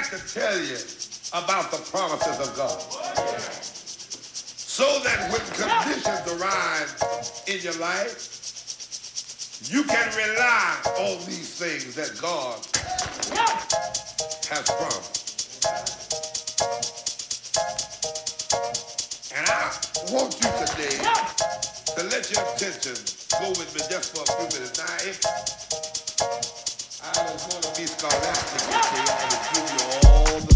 got to tell you about the promises of God. So that when conditions arise in your life, you can rely on these things that God has promised. And I want you today to let your attention go with me just for a few minutes. Now, if Fiscal Rescue, I will give you all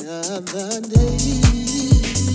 Another day.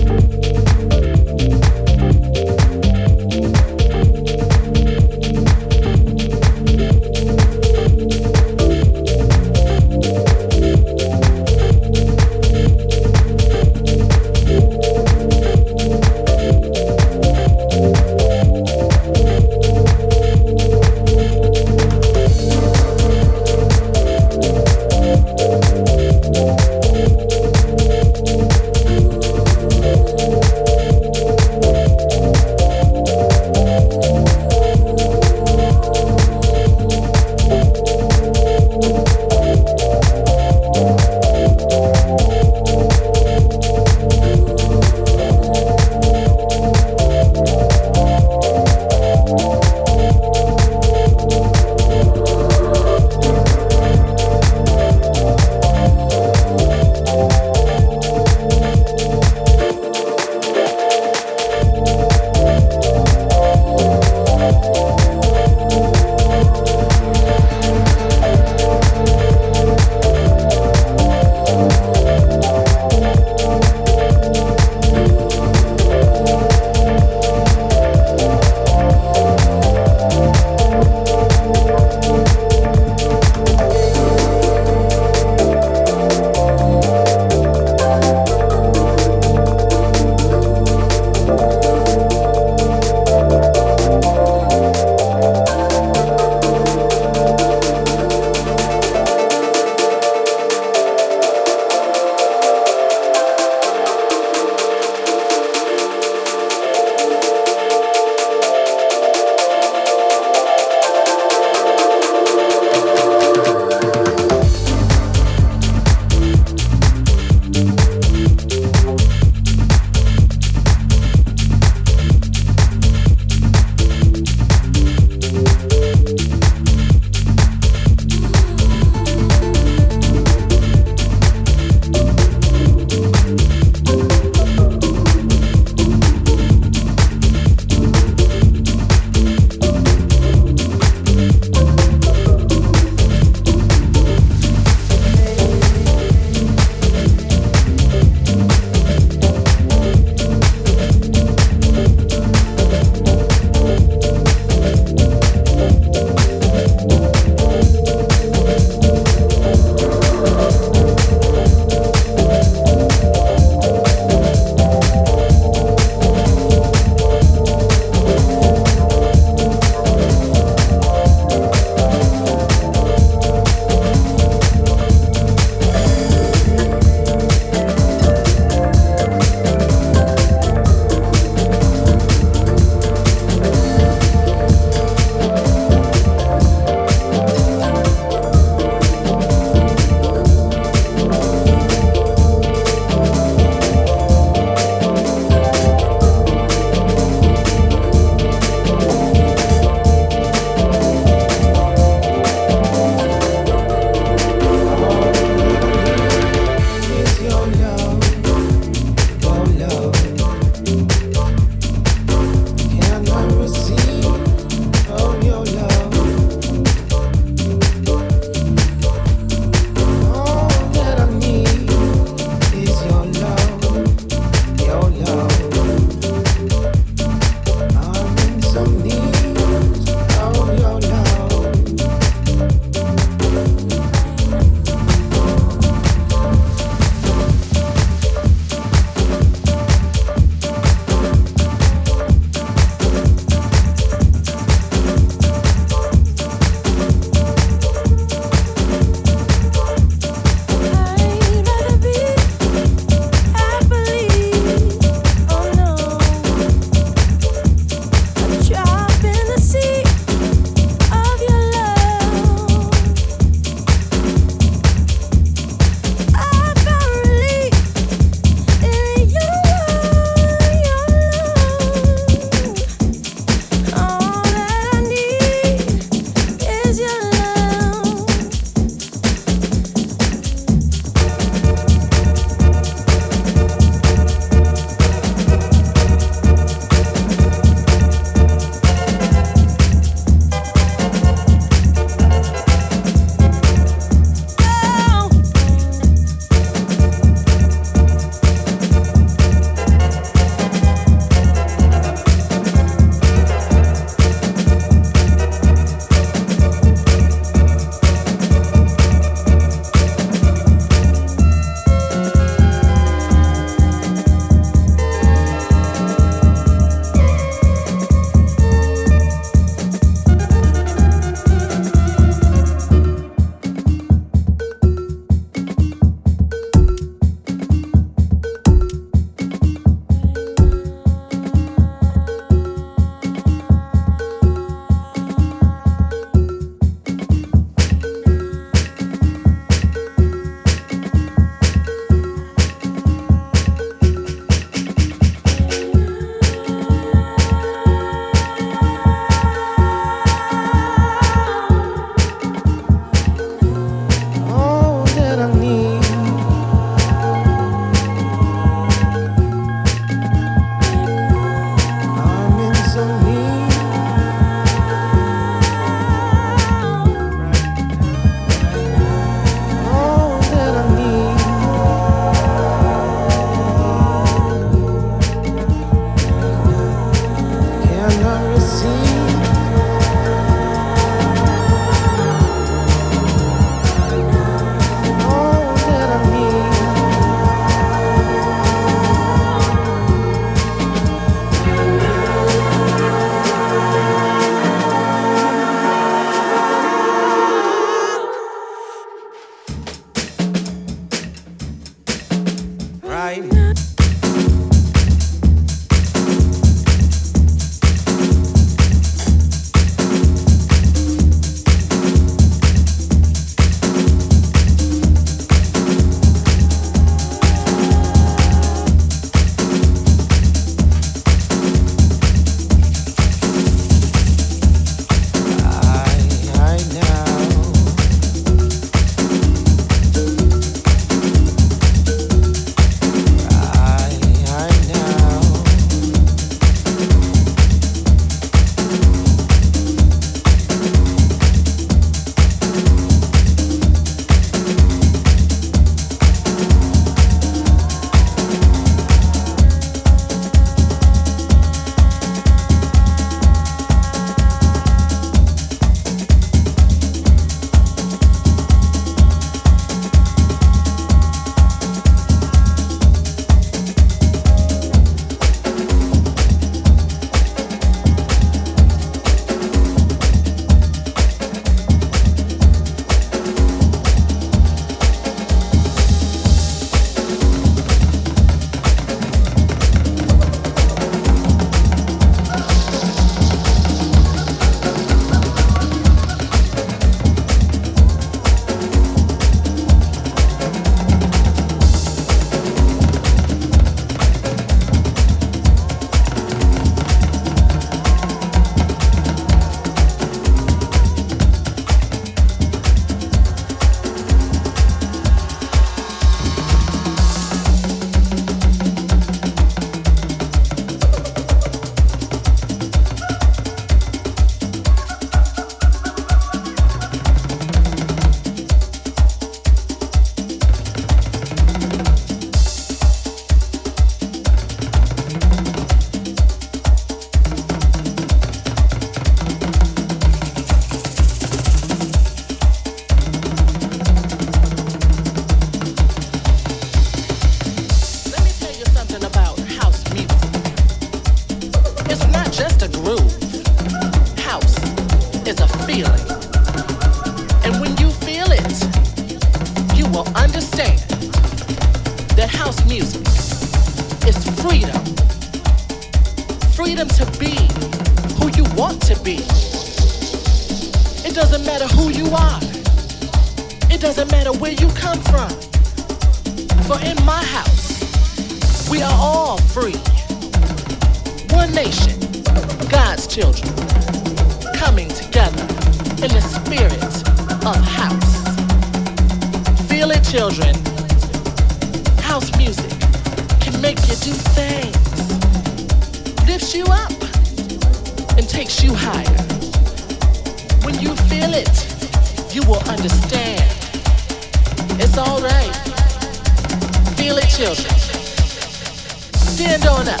Stand on up.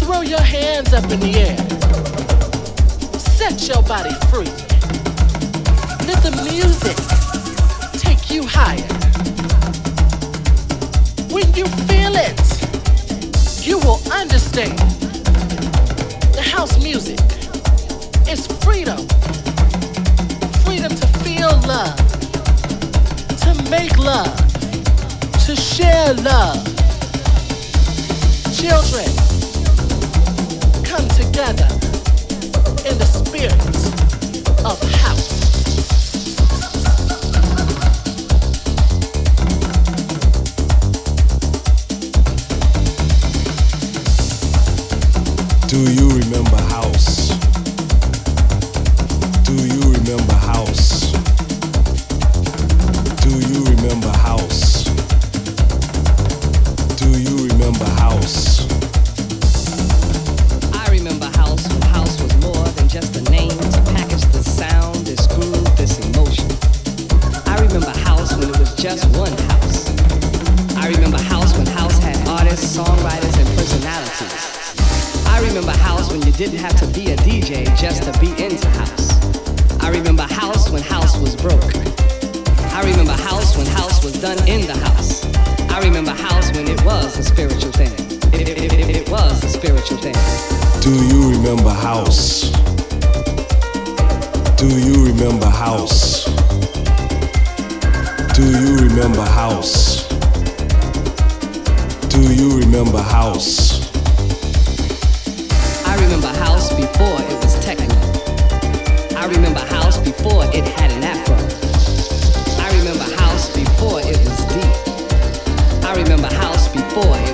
Throw your hands up in the air. Set your body free. Let the music take you higher. When you feel it, you will understand. The house music is freedom. Freedom to feel love, to make love, to share love. Children, come together in the spirit of house. boy.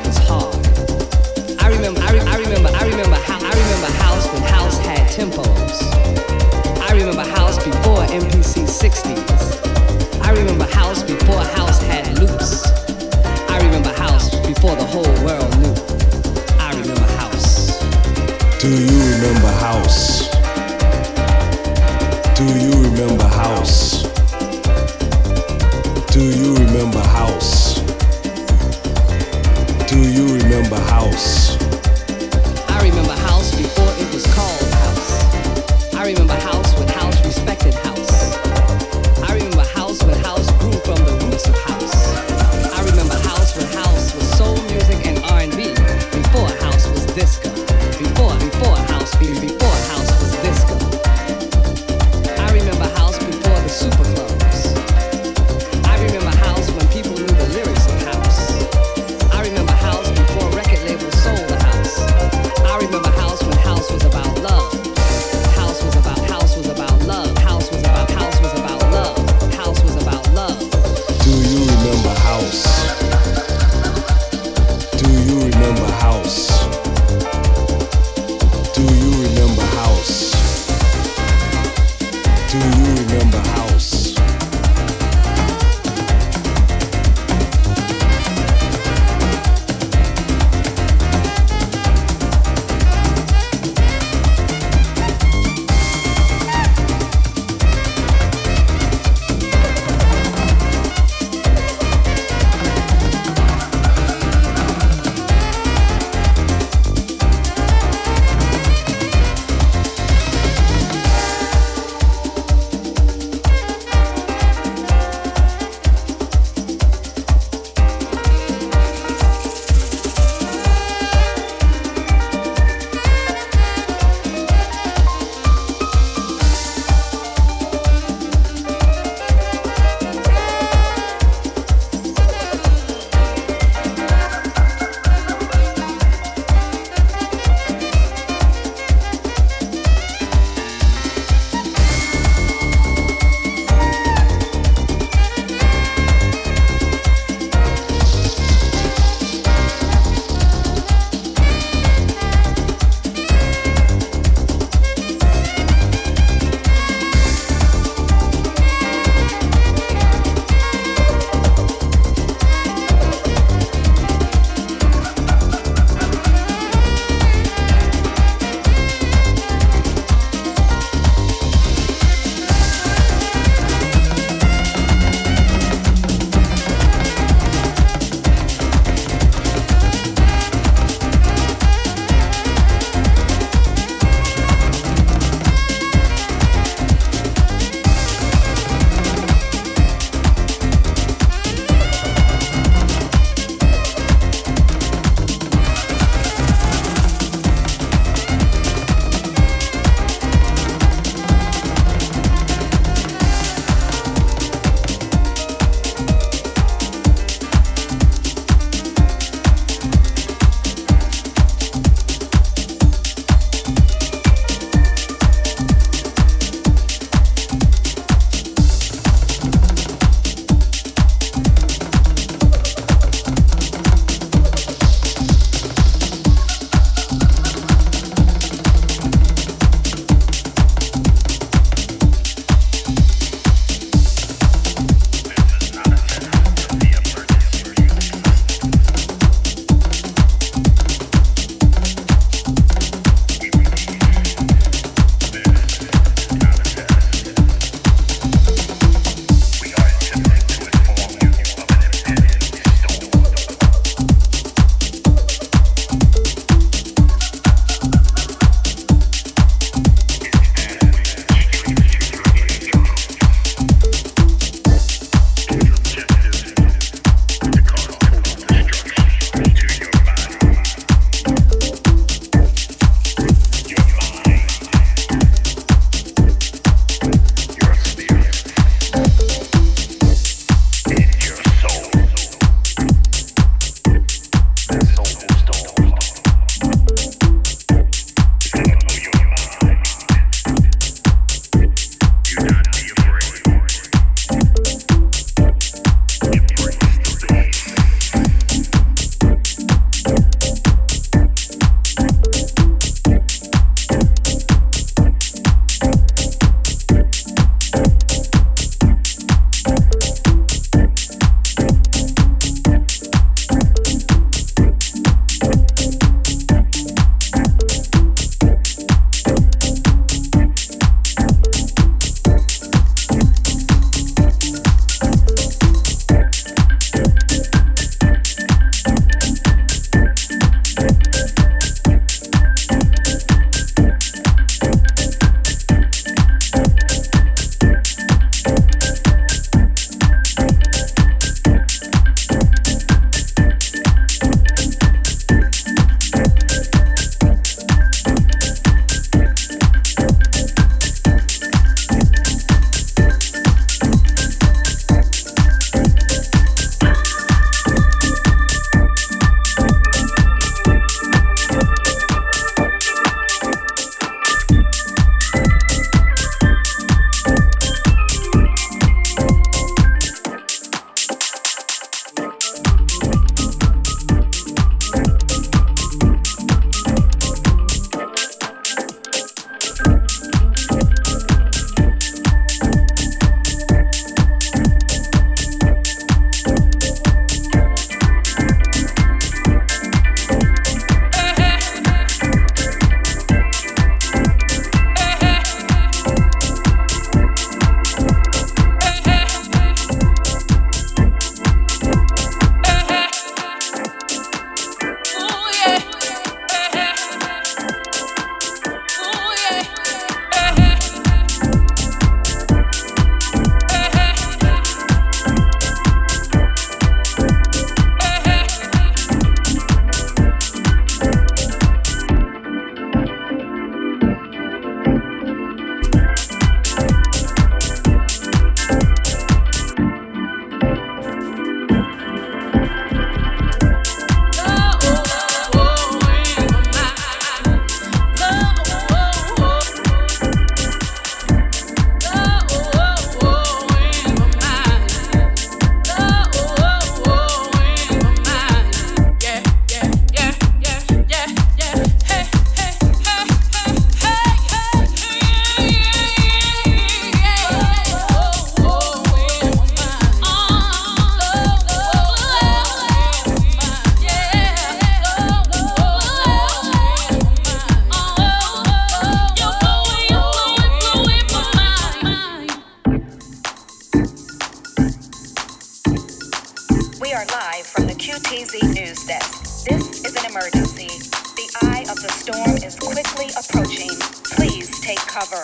We are live from the QTZ News Desk. This is an emergency. The eye of the storm is quickly approaching. Please take cover.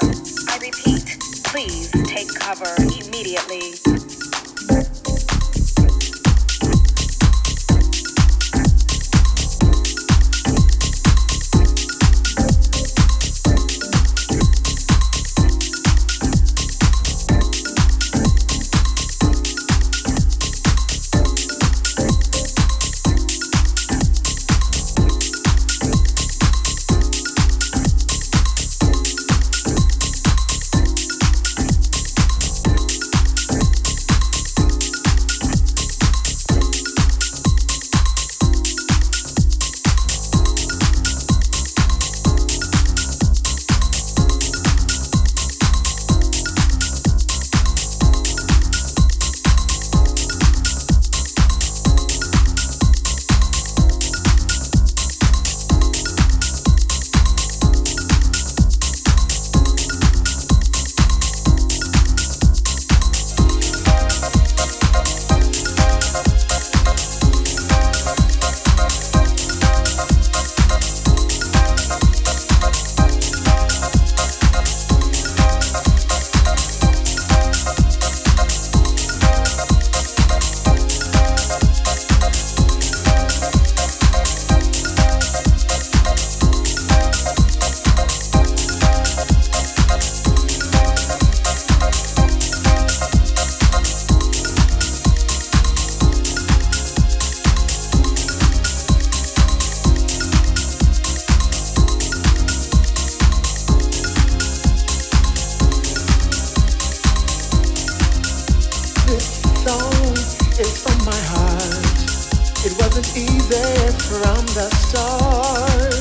I repeat, please take cover immediately. take from my heart. It wasn't easy from the start.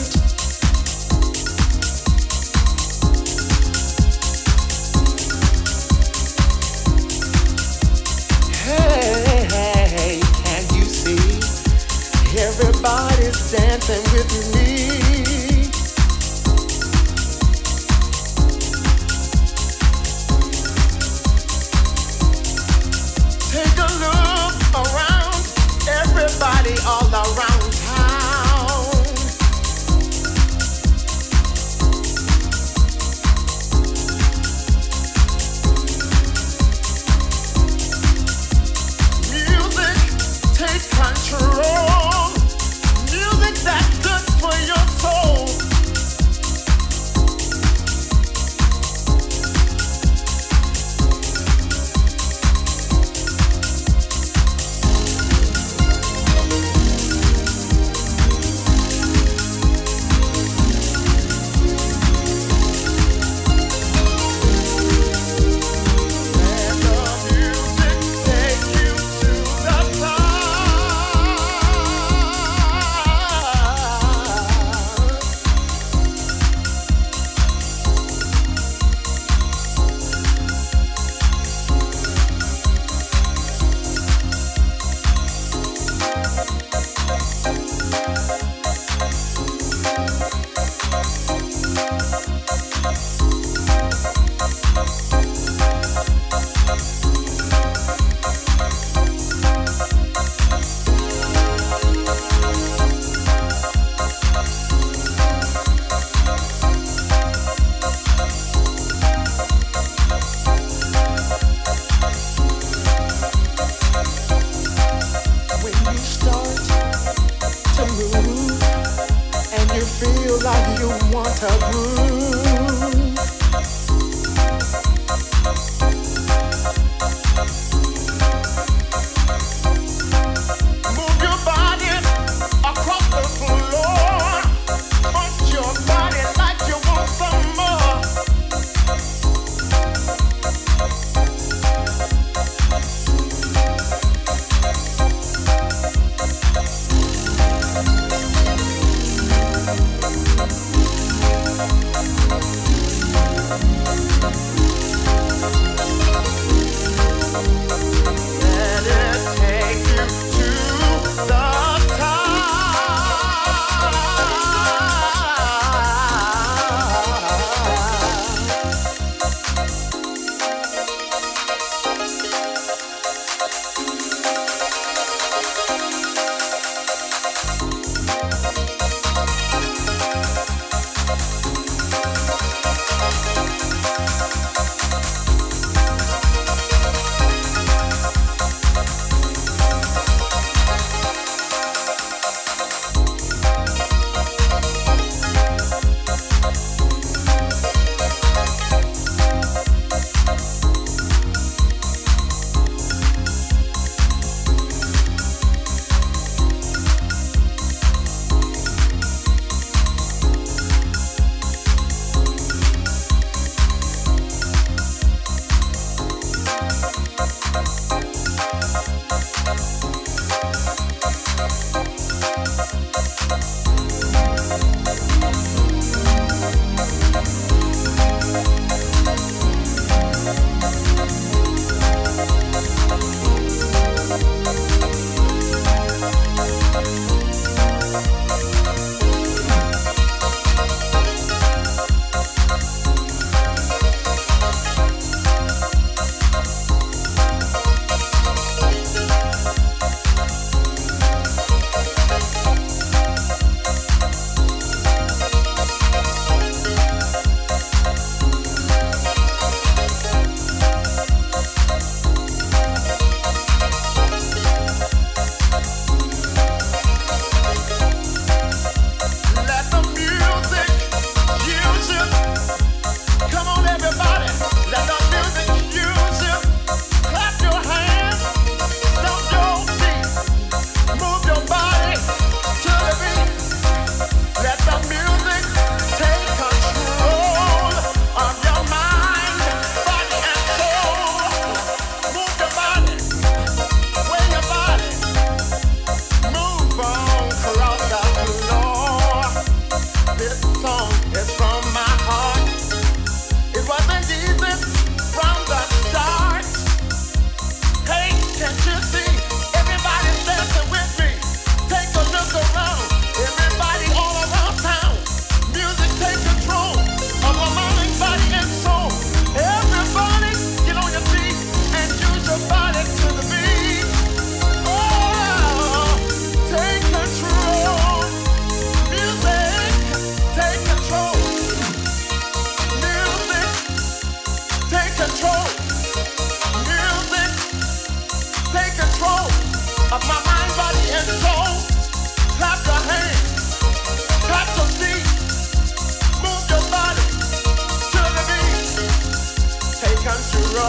Oh.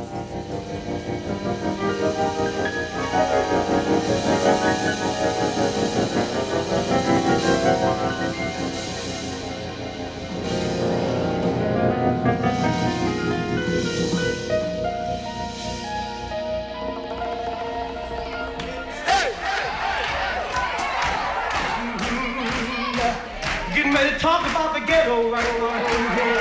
Getting ready to talk about the ghetto right here.